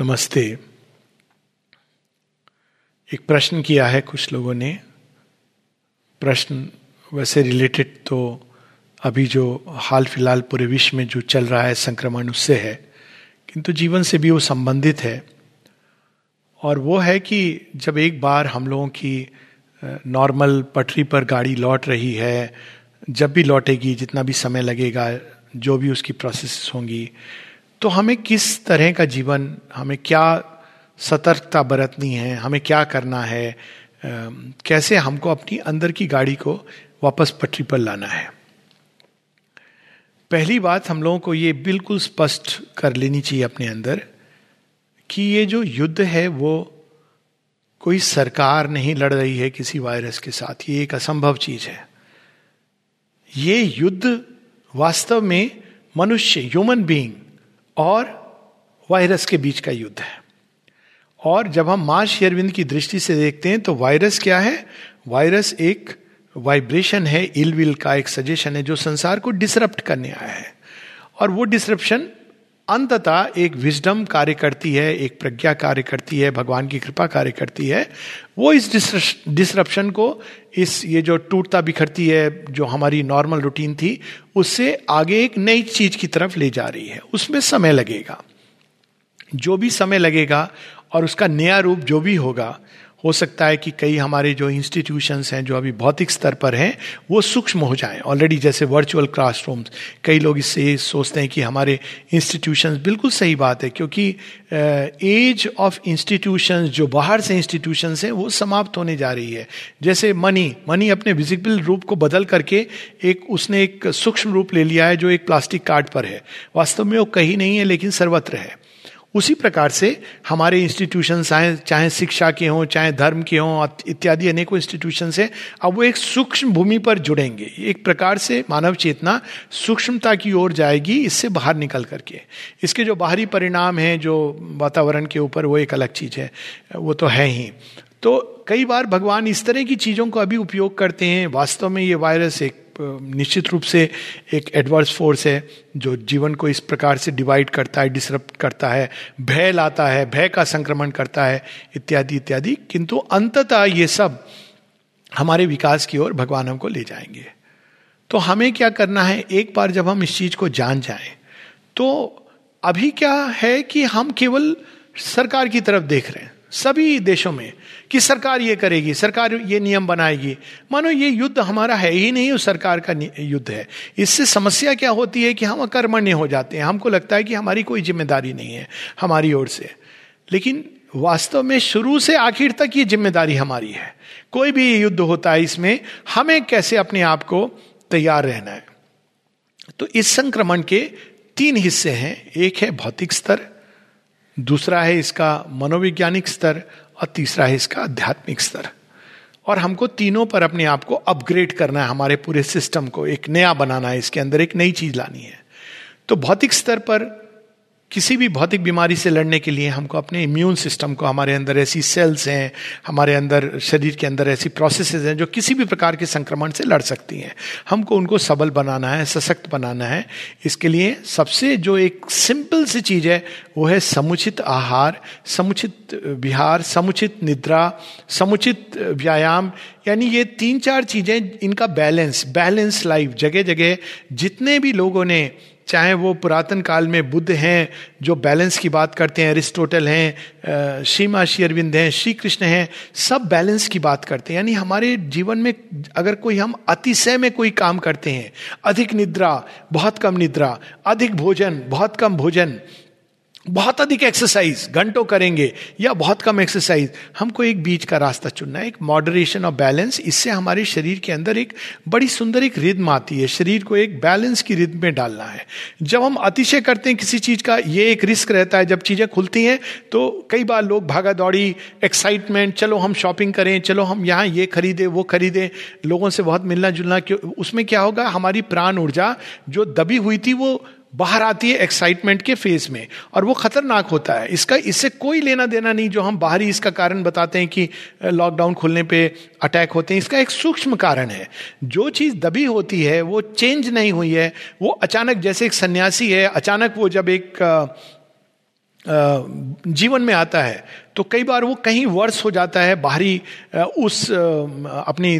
नमस्ते। एक प्रश्न किया है कुछ लोगों ने। प्रश्न वैसे रिलेटेड तो अभी जो हाल फ़िलहाल पूरे विश्व में जो चल रहा है, संक्रमण उससे है। किंतु जीवन से भी वो संबंधित है। और वो है कि जब एक बार हम लोगों की नॉर्मल पटरी पर गाड़ी लौट रही है, जब भी लौटेगी, जितना भी समय लगेगा, जो भी उसकी प्रोसेस होंगी तो हमें किस तरह का जीवन, हमें क्या सतर्कता बरतनी है, हमें क्या करना है कैसे हमको अपनी अंदर की गाड़ी को वापस पटरी पर लाना है। पहली बात हम लोगों को ये बिल्कुल स्पष्ट कर लेनी चाहिए अपने अंदर कि ये जो युद्ध है वो कोई सरकार नहीं लड़ रही है किसी वायरस के साथ, ये एक असंभव चीज़ है। ये युद्ध वास्तव में मनुष्य ह्यूमन बीइंग और वायरस के बीच का युद्ध है। और जब हम माँ शेरविंद की दृष्टि से देखते हैं तो वायरस क्या है? वायरस एक वाइब्रेशन है, इलविल का एक सजेशन है, जो संसार को डिसरप्ट करने आया है। और वो डिसरप्शन अंततः एक विजडम कार्य करती है, एक प्रज्ञा कार्य करती है, भगवान की कृपा कार्य करती है। वो इस डिसरप्शन को, इस ये जो टूटता बिखरती है, जो हमारी नॉर्मल रूटीन थी, उससे आगे एक नई चीज़ की तरफ़ ले जा रही है। उसमें समय लगेगा। जो भी समय लगेगा और उसका नया रूप जो भी होगा हो सकता है कि कई हमारे जो इंस्टीट्यूशंस हैं, जो अभी भौतिक स्तर पर हैं, वो सूक्ष्म हो जाएँ। ऑलरेडी जैसे वर्चुअल क्लासरूम्स कई लोग इससे सोचते हैं कि हमारे इंस्टीट्यूशंस बिल्कुल सही बात है, क्योंकि एज ऑफ़ इंस्टीट्यूशंस जो बाहर से इंस्टीट्यूशंस हैं, वो समाप्त होने जा रही है। जैसे मनी मनी अपने विजिबल रूप को बदल करके एक, उसने एक सूक्ष्म रूप ले लिया है, जो एक प्लास्टिक कार्ड पर है। वास्तव में वो कहीं नहीं है, लेकिन सर्वत्र है। उसी प्रकार से हमारे इंस्टीट्यूशन चाहे शिक्षा के हों, चाहे धर्म के हों इत्यादि अनेकों इंस्टीट्यूशन से अब वो एक सूक्ष्म भूमि पर जुड़ेंगे। एक प्रकार से मानव चेतना सूक्ष्मता की ओर जाएगी, इससे बाहर निकल करके। इसके जो बाहरी परिणाम हैं, जो वातावरण के ऊपर, वो एक अलग चीज़ है। वो तो है ही। तो कई बार भगवान इस तरह की चीज़ों को अभी उपयोग करते हैं, वास्तव में ये वायरस एक निश्चित रूप से एक एडवर्स फोर्स है जो जीवन को इस प्रकार से डिवाइड करता है डिसरप्ट करता है, भय लाता है, भय का संक्रमण करता है, इत्यादि इत्यादि। किंतु अंततः ये सब हमारे विकास की ओर भगवान हमको ले जाएँगे। तो हमें क्या करना है? एक बार जब हम इस चीज़ को जान जाएँ तो अभी क्या है कि हम केवल सरकार की तरफ़ देख रहे हैं। सभी देशों में कि सरकार ये करेगी, सरकार ये नियम बनाएगी। मानो ये युद्ध हमारा है ही नहीं, उस सरकार का युद्ध है। इससे समस्या क्या होती है कि हम अकर्मण्य हो जाते हैं। हमको लगता है कि हमारी कोई ज़िम्मेदारी नहीं है, हमारी ओर से। लेकिन वास्तव में शुरू से आखिर तक ये ज़िम्मेदारी हमारी है। कोई भी युद्ध होता है इसमें, हमें कैसे अपने आप को तैयार रहना है? तो इस संक्रमण के तीन हिस्से हैं। एक है भौतिक स्तर दूसरा है इसका मनोवैज्ञानिक स्तर और तीसरा है इसका आध्यात्मिक स्तर। और हमको तीनों पर अपने आप को अपग्रेड करना है, हमारे पूरे सिस्टम को, एक नया बनाना है, इसके अंदर एक नई चीज़ लानी है। तो भौतिक स्तर पर किसी भी भौतिक बीमारी से लड़ने के लिए हमको अपने इम्यून सिस्टम को, हमारे अंदर ऐसी सेल्स हैं, हमारे अंदर, शरीर के अंदर ऐसी प्रोसेसेस हैं जो किसी भी प्रकार के संक्रमण से लड़ सकती हैं। हमको उनको सबल बनाना है, सशक्त बनाना है। इसके लिए सबसे जो एक सिंपल सी चीज़ है, वो है समुचित आहार, समुचित विहार, समुचित निद्रा, समुचित व्यायाम। यानी ये तीन चार चीज़ें, इनका बैलेंस बैलेंस लाइफ जगह जगह जितने भी लोगों ने चाहे वो पुरातन काल में बुद्ध हैं, जो बैलेंस की बात करते हैं, अरिस्टोटल हैं श्रीमा अरविंद हैं, श्री कृष्ण हैं, सब बैलेंस की बात करते हैं। यानी हमारे जीवन में अगर कोई हम अतिशय में कोई काम करते हैं, अधिक निद्रा, बहुत कम निद्रा, अधिक भोजन, बहुत कम भोजन बहुत अधिक एक्सरसाइज घंटों करेंगे या बहुत कम एक्सरसाइज हमको एक बीच का रास्ता चुनना है, एक मॉडरेशन और बैलेंस इससे हमारे शरीर के अंदर एक बड़ी सुंदर एक रिद्म आती है, शरीर को एक बैलेंस की रिद्म में डालना है। जब हम अतिशय करते हैं किसी चीज़ का, ये एक रिस्क रहता है, जब चीज़ें खुलती हैं तो कई बार लोग भागा दौड़ी एक्साइटमेंट चलो हम शॉपिंग करें, चलो हम यहाँ ये खरीदे, वो खरीदे, लोगों से बहुत मिलना जुलना उसमें क्या होगा, हमारी प्राण ऊर्जा जो दबी हुई थी, वो बाहर आती है एक्साइटमेंट के फ़ेज़ में, और वो खतरनाक होता है। इसका, इससे कोई लेना देना नहीं जो हम बाहरी इसका कारण बताते हैं कि लॉकडाउन खुलने पे अटैक होते हैं। इसका एक सूक्ष्म कारण है। जो चीज़ दबी होती है, वो चेंज नहीं हुई है। वो अचानक जैसे एक सन्यासी है, अचानक वो जब एक जीवन में आता है तो कई बार वो कहीं वर्ष हो जाता है, बाहरी उस अपनी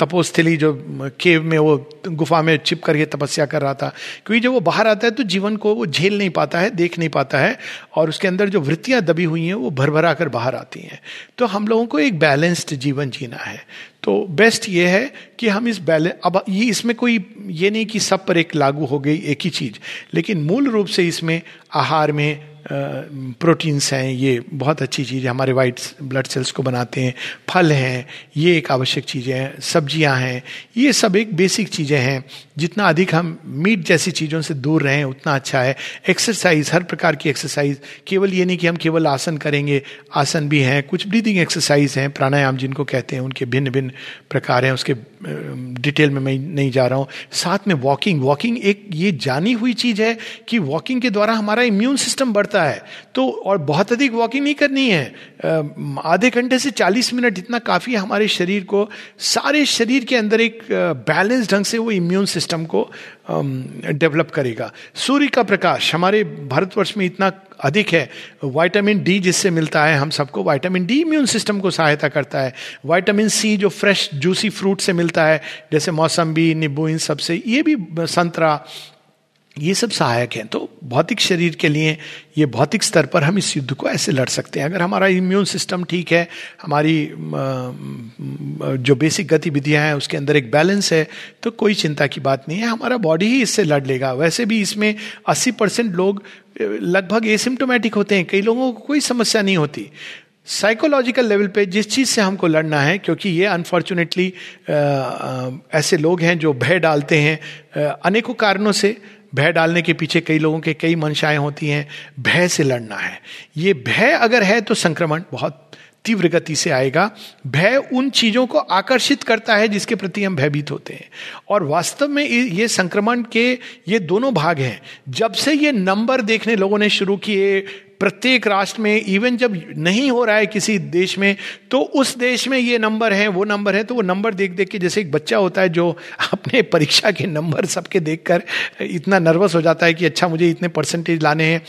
तपोस्थली जो केव में वो गुफा में छिप करके तपस्या कर रहा था, क्योंकि जब वो बाहर आता है तो जीवन को वो झेल नहीं पाता है, देख नहीं पाता है, और उसके अंदर जो वृत्तियाँ दबी हुई हैं, वो भर भरा कर बाहर आती हैं। तो हम लोगों को एक बैलेंस्ड जीवन जीना है। तो बेस्ट ये है कि हम इस बैलेंस अब ये इसमें कोई ये नहीं कि सब पर एक लागू हो गई एक ही चीज़, लेकिन मूल रूप से इसमें आहार में प्रोटीन्स हैं, ये बहुत अच्छी चीज़ है, हमारे वाइट ब्लड सेल्स को बनाते हैं, फल हैं, ये एक आवश्यक चीज़ें हैं, सब्ज़ियाँ हैं, ये सब एक बेसिक चीज़ें हैं, जितना अधिक हम मीट जैसी चीज़ों से दूर रहें, उतना अच्छा है। एक्सरसाइज, हर प्रकार की एक्सरसाइज, केवल ये नहीं कि हम केवल आसन करेंगे, आसन भी हैं, कुछ ब्रीदिंग एक्सरसाइज हैं, प्राणायाम जिनको कहते हैं, उनके भिन्न भिन्न प्रकार हैं, उसके डिटेल में मैं नहीं जा रहा हूँ। साथ में वॉकिंग वॉकिंग एक ये जानी हुई चीज़ है कि वॉकिंग के द्वारा हमारा इम्यून सिस्टम बढ़ता है। तो और बहुत अधिक वॉकिंग नहीं करनी है। आधे घंटे से चालीस मिनट इतना काफ़ी है हमारे शरीर को, सारे शरीर के अंदर एक बैलेंस ढंग से वो इम्यून सिस्टम को डेवलप करेगा। सूर्य का प्रकाश हमारे भारतवर्ष में इतना अधिक है। वाइटामिन डी जिससे मिलता है, हम सबको वाइटामिन डी इम्यून सिस्टम को सहायता करता है। वाइटामिन सी जो फ्रेश जूसी फ्रूट से मिलता है, जैसे मौसम्बी, नींबू, इन सबसे ये भी संतरा ये सब सहायक हैं। तो भौतिक शरीर के लिए ये भौतिक स्तर पर हम इस युद्ध को ऐसे लड़ सकते हैं। अगर हमारा इम्यून सिस्टम ठीक है, हमारी जो बेसिक गतिविधियाँ हैं, उसके अंदर एक बैलेंस है तो कोई चिंता की बात नहीं है। हमारा बॉडी ही इससे लड़ लेगा। वैसे भी इसमें 80 परसेंट लोग लगभग एसिम्टोमेटिक होते हैं। कई लोगों को कोई समस्या नहीं होती। साइकोलॉजिकल लेवल पे जिस चीज़ से हमको लड़ना है, क्योंकि ये अनफॉर्चुनेटली ऐसे लोग हैं जो भय डालते हैं अनेकों कारणों से। भय डालने के पीछे कई लोगों के कई मंशाएँ होती हैं। भय से लड़ना है। ये भय अगर है तो संक्रमण बहुत तीव्र गति से आएगा, भय उन चीज़ों को आकर्षित करता है जिसके प्रति हम भयभीत होते हैं। और वास्तव में ये संक्रमण के ये दोनों भाग हैं। जब से ये नंबर देखने लोगों ने शुरू किए, प्रत्येक राष्ट्र में इवन जब नहीं हो रहा है किसी देश में तो उस देश में ये नंबर है, वो नंबर है तो वो नंबर देख देख के जैसे एक बच्चा होता है जो अपने परीक्षा के नंबर सबके देखकर इतना नर्वस हो जाता है कि अच्छा मुझे इतने परसेंटेज लाने हैं।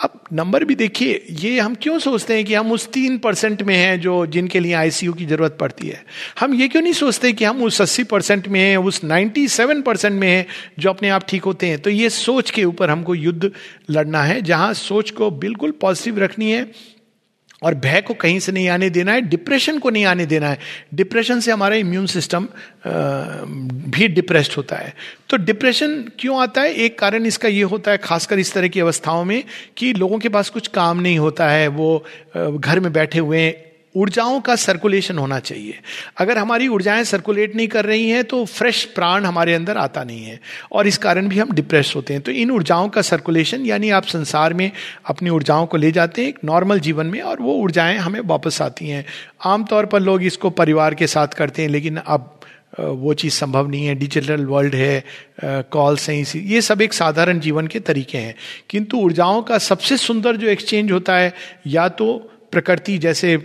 अब नंबर भी देखिए, ये हम क्यों सोचते हैं कि हम उस तीन परसेंट में हैं जो जिनके लिए आईसीयू की ज़रूरत पड़ती है? हम ये क्यों नहीं सोचते कि हम उस अस्सी परसेंट में हैं, उस नाइन्टी सेवन परसेंट में हैं जो अपने आप ठीक होते हैं? तो ये सोच के ऊपर हमको युद्ध लड़ना है, जहाँ सोच को बिल्कुल पॉजिटिव रखनी है और भय को कहीं से नहीं आने देना है डिप्रेशन को नहीं आने देना है। डिप्रेशन से हमारा इम्यून सिस्टम भी डिप्रेस्ड होता है। तो डिप्रेशन क्यों आता है? एक कारण इसका ये होता है, खासकर इस तरह की अवस्थाओं में, कि लोगों के पास कुछ काम नहीं होता है। वो घर में बैठे हुए ऊर्जाओं का सर्कुलेशन होना चाहिए। अगर हमारी ऊर्जाएँ सर्कुलेट नहीं कर रही हैं तो फ्रेश प्राण हमारे अंदर आता नहीं है। और इस कारण भी हम डिप्रेस होते हैं। तो इन ऊर्जाओं का सर्कुलेशन यानी आप संसार में अपनी ऊर्जाओं को ले जाते हैं, एक नॉर्मल जीवन में, और वो ऊर्जाएँ हमें वापस आती हैं। आमतौर पर लोग इसको परिवार के साथ करते हैं, लेकिन अब वो चीज़ संभव नहीं है। डिजिटल वर्ल्ड है कॉल्स हैं, इसी, ये सब एक साधारण जीवन के तरीके हैं। किंतु ऊर्जाओं का सबसे सुंदर जो एक्सचेंज होता है, या तो प्रकृति, जैसे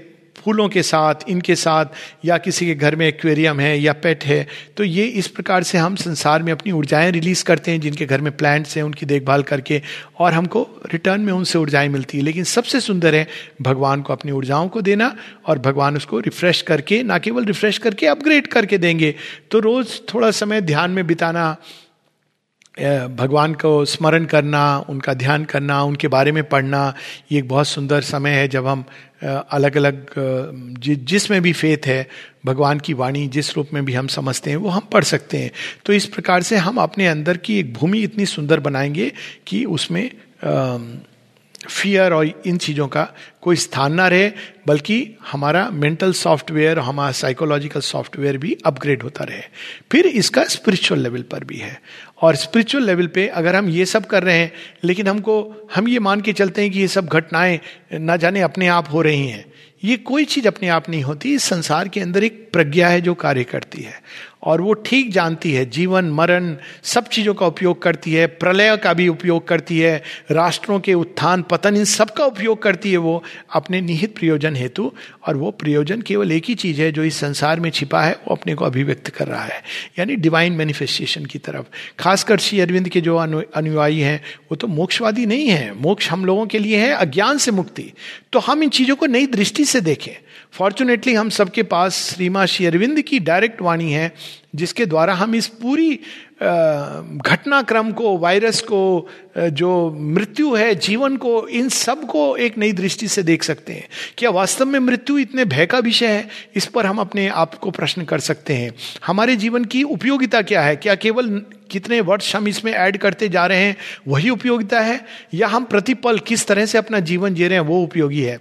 फूलों के साथ, इनके साथ, या किसी के घर में एक्वेरियम है, या पेट है तो ये इस प्रकार से हम संसार में अपनी ऊर्जाएँ रिलीज़ करते हैं, जिनके घर में प्लांट्स हैं, उनकी देखभाल करके, और हमको रिटर्न में उनसे ऊर्जाएँ मिलती है। लेकिन सबसे सुंदर है भगवान को अपनी ऊर्जाओं को देना, और भगवान उसको रिफ्रेश करके, ना केवल रिफ्रेश करके अपग्रेड करके देंगे। तो रोज थोड़ा समय ध्यान में बिताना भगवान को स्मरण करना उनका ध्यान करना उनके बारे में पढ़ना ये एक बहुत सुंदर समय है जब हम अलग अलग जि, जिसमें भी फेथ है भगवान की वाणी जिस रूप में भी हम समझते हैं वो हम पढ़ सकते हैं। तो इस प्रकार से हम अपने अंदर की एक भूमि इतनी सुंदर बनाएँगे कि उसमें फियर और इन चीज़ों का कोई स्थान ना रहे, बल्कि हमारा मेंटल सॉफ्टवेयर हमारा साइकोलॉजिकल सॉफ्टवेयर भी अपग्रेड होता रहे। फिर इसका स्पिरिचुअल लेवल पर भी है। और स्पिरिचुअल लेवल पे अगर हम ये सब कर रहे हैं, लेकिन हमको, हम ये मान के चलते हैं कि ये सब घटनाएँ ना जाने अपने आप हो रही हैं। ये कोई चीज़ अपने आप नहीं होती, इस संसार के अंदर एक प्रज्ञा है जो कार्य करती है। और वो ठीक जानती है, जीवन, मरण, सब चीज़ों का उपयोग करती है, प्रलय का भी उपयोग करती है, राष्ट्रों के उत्थान, पतन, इन सब का उपयोग करती है वो अपने निहित प्रयोजन हेतु। और वो प्रयोजन केवल एक ही चीज़ है जो इस संसार में छिपा है, वो अपने को अभिव्यक्त कर रहा है, यानी डिवाइन मैनिफेस्टेशन की तरफ़। खासकर श्री अरविंद के जो अनुयायी हैं, वो तो मोक्षवादी नहीं है। मोक्ष हम लोगों के लिए है, अज्ञान से मुक्ति। तो हम इन चीज़ों को नई दृष्टि से देखें। फॉर्चुनेटली हम सबके पास श्रीमा श्री अरविंद की डायरेक्ट वाणी है जिसके द्वारा हम इस पूरी घटनाक्रम को, वायरस को जो मृत्यु है, जीवन को, इन सबको एक नई दृष्टि से देख सकते हैं। क्या वास्तव में मृत्यु इतने भय का विषय है? इस पर हम अपने आप को प्रश्न कर सकते हैं। हमारे जीवन की उपयोगिता क्या है? क्या केवल कितने वर्ष हम इसमें ऐड करते जा रहे हैं, वही उपयोगिता है? या हम प्रतिपल किस तरह से अपना जीवन जी रहे हैं, वो उपयोगी है?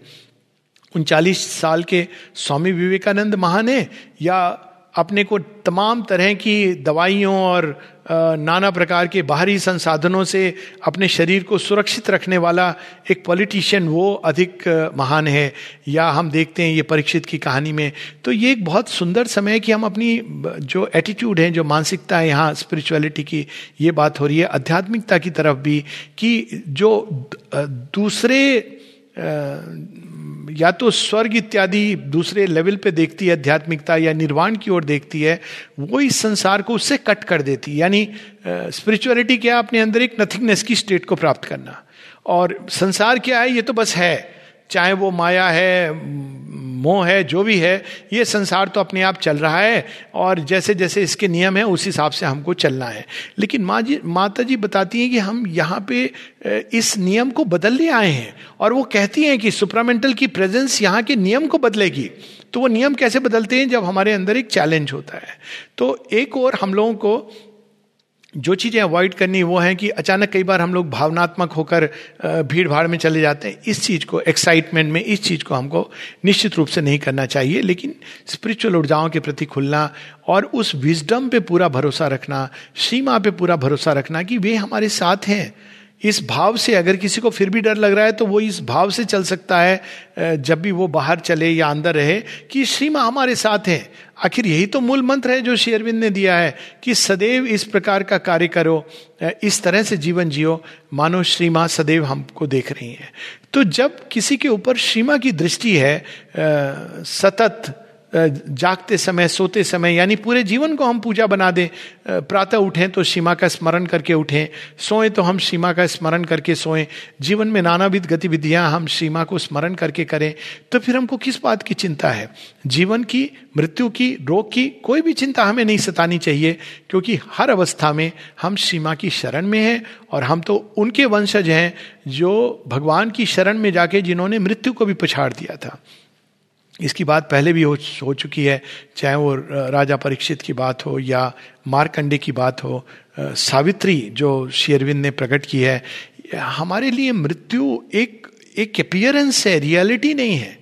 उनचालीस साल के स्वामी विवेकानंद महाने या अपने को तमाम तरह की दवाइयों और नाना प्रकार के बाहरी संसाधनों से अपने शरीर को सुरक्षित रखने वाला एक पॉलिटिशियन वो अधिक महान है। या हम देखते हैं ये परीक्षित की कहानी में। तो ये एक बहुत सुंदर समय है कि हम अपनी जो एटीट्यूड है, जो मानसिकता है यहाँ स्पिरिचुअलिटी की, ये बात हो रही है। आध्यात्मिकता की तरफ़ भी कि जो दूसरे या तो स्वर्ग इत्यादि दूसरे लेवल पे देखती है, आध्यात्मिकता या निर्वाण की ओर देखती है, वो इस संसार को उससे कट कर देती यानी स्पिरिचुअलिटी क्या अपने अंदर एक नथिंगनेस की स्टेट को प्राप्त करना। और संसार क्या है? ये तो बस है। चाहे वो माया है, मोह है, जो भी है, ये संसार तो अपने आप चल रहा है और जैसे जैसे इसके नियम है, उस हिसाब से हमको चलना है। लेकिन माँ जी, माता जी बताती हैं कि हम यहाँ पे इस नियम को बदलने आए हैं और वो कहती हैं कि सुप्रामेंटल की प्रेजेंस यहाँ के नियम को बदलेगी। तो वो नियम कैसे बदलते हैं जब हमारे अंदर एक चैलेंज होता है? तो एक और हम लोगों को जो चीज़ें अवॉइड करनी वो है कि अचानक कई बार हम लोग भावनात्मक होकर भीड़ भाड़ में चले जाते हैं। इस चीज़ को एक्साइटमेंट में इस चीज़ को हमको निश्चित रूप से नहीं करना चाहिए। लेकिन स्पिरिचुअल ऊर्जाओं के प्रति खुलना और उस विजडम पे पूरा भरोसा रखना, सीमा पे पूरा भरोसा रखना कि वे हमारे साथ हैं। इस भाव से अगर किसी को फिर भी डर लग रहा है तो वो इस भाव से चल सकता है जब भी वो बाहर चले या अंदर रहे, कि श्री माँ हमारे साथ हैं। आखिर यही तो मूल मंत्र है जो शेरविंद ने दिया है, कि सदैव इस प्रकार का कार्य करो इस तरह से जीवन जियो। मानो श्री माँ सदैव हमको देख रही हैं। तो जब किसी के ऊपर श्रीमा की दृष्टि है सतत जागते समय, सोते समय, यानी पूरे जीवन को हम पूजा बना दें। प्रातः उठें तो सीमा का स्मरण करके उठें। सोएँ तो हम सीमा का स्मरण करके सोएँ। जीवन में नानाविध गतिविधियाँ हम सीमा को स्मरण करके करें। तो फिर हमको किस बात की चिंता है? जीवन की, मृत्यु की, रोग की कोई भी चिंता हमें नहीं सतानी चाहिए, क्योंकि हर अवस्था में हम सीमा की शरण में हैं और हम तो उनके वंशज हैं जो भगवान की शरण में जाके जिन्होंने मृत्यु को भी पछाड़ दिया था। इसकी बात पहले भी हो हो चुकी है, चाहे वो राजा परीक्षित की बात हो या मारकंडे की बात हो सावित्री जो शेरविंद ने प्रकट की है, हमारे लिए मृत्यु एक एक अपियरेंस है रियलिटी नहीं है।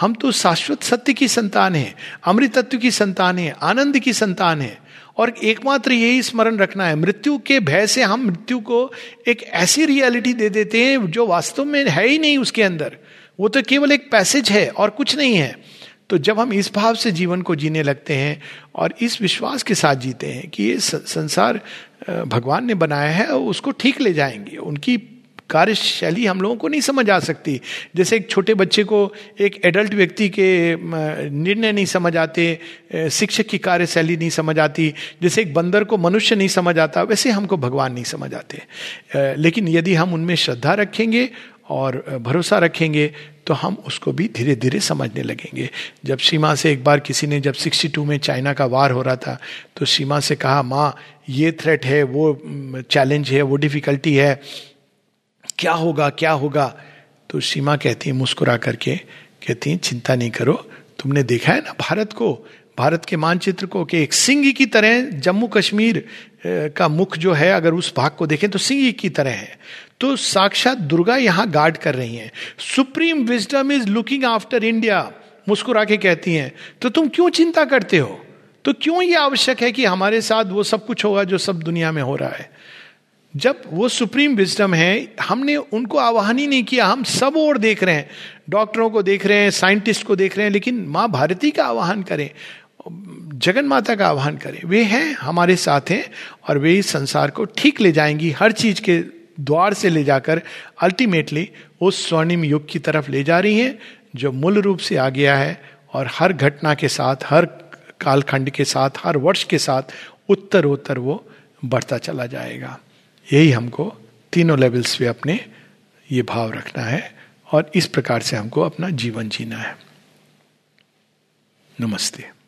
हम तो शाश्वत सत्य की संतान है, अमृतत्व की संतान है, आनंद की संतान है। और एकमात्र यही स्मरण रखना है, मृत्यु के भय से हम मृत्यु को एक ऐसी रियलिटी दे देते हैं जो वास्तव में है ही नहीं उसके अंदर। वो तो केवल एक पैसेज है और कुछ नहीं है। तो जब हम इस भाव से जीवन को जीने लगते हैं और इस विश्वास के साथ जीते हैं कि ये संसार भगवान ने बनाया है और उसको ठीक ले जाएँगे। उनकी कार्यशैली हम लोगों को नहीं समझ आ सकती। जैसे एक छोटे बच्चे को एक एडल्ट व्यक्ति के निर्णय नहीं समझ आते शिक्षक की कार्यशैली नहीं समझ आती। जैसे एक बंदर को मनुष्य नहीं समझ आता, वैसे हमको भगवान नहीं समझ आते। लेकिन यदि हम उनमें श्रद्धा रखेंगे और भरोसा रखेंगे तो हम उसको भी धीरे धीरे समझने लगेंगे। जब सीमा से एक बार किसी ने, जब 62 में चाइना का वार हो रहा था तो सीमा से कहा, माँ, ये थ्रेट है, वो चैलेंज है, वो डिफिकल्टी है। क्या होगा क्या होगा? तो सीमा कहती है, मुस्कुरा करके कहती हैं, चिंता नहीं करो, तुमने देखा है ना भारत को? भारत के मानचित्र को कि एक सिंह की तरह जम्मू कश्मीर का मुख जो है, अगर उस भाग को देखें तो सिंह की तरह है। तो साक्षात दुर्गा यहाँ गार्ड कर रही हैं। Supreme wisdom is looking after India मुस्कुरा के कहती हैं तो तुम क्यों चिंता करते हो? तो क्यों ये आवश्यक है कि हमारे साथ वो सब कुछ होगा जो सब दुनिया में हो रहा है? जब वो सुप्रीम विजडम है, हमने उनको आवाहन ही नहीं किया, हम सब और देख रहे हैं। डॉक्टरों को देख रहे हैं, साइंटिस्ट को देख रहे हैं, लेकिन माँ भारती का आवाहन करें, जगन माता का आह्वान करें, वे हैं, हमारे साथ हैं और वे इस संसार को ठीक ले जाएँगी, हर चीज़ के द्वार से ले जाकर अल्टीमेटली उस स्वर्णिम युग की तरफ़ ले जा रही हैं, जो मूल रूप से आ गया है और हर घटना के साथ, हर कालखंड के साथ, हर वर्ष के साथ उत्तर उत्तर वो बढ़ता चला जाएगा। यही हमको तीनों लेवल्स पे अपने ये भाव रखना है और इस प्रकार से हमको अपना जीवन जीना है। नमस्ते।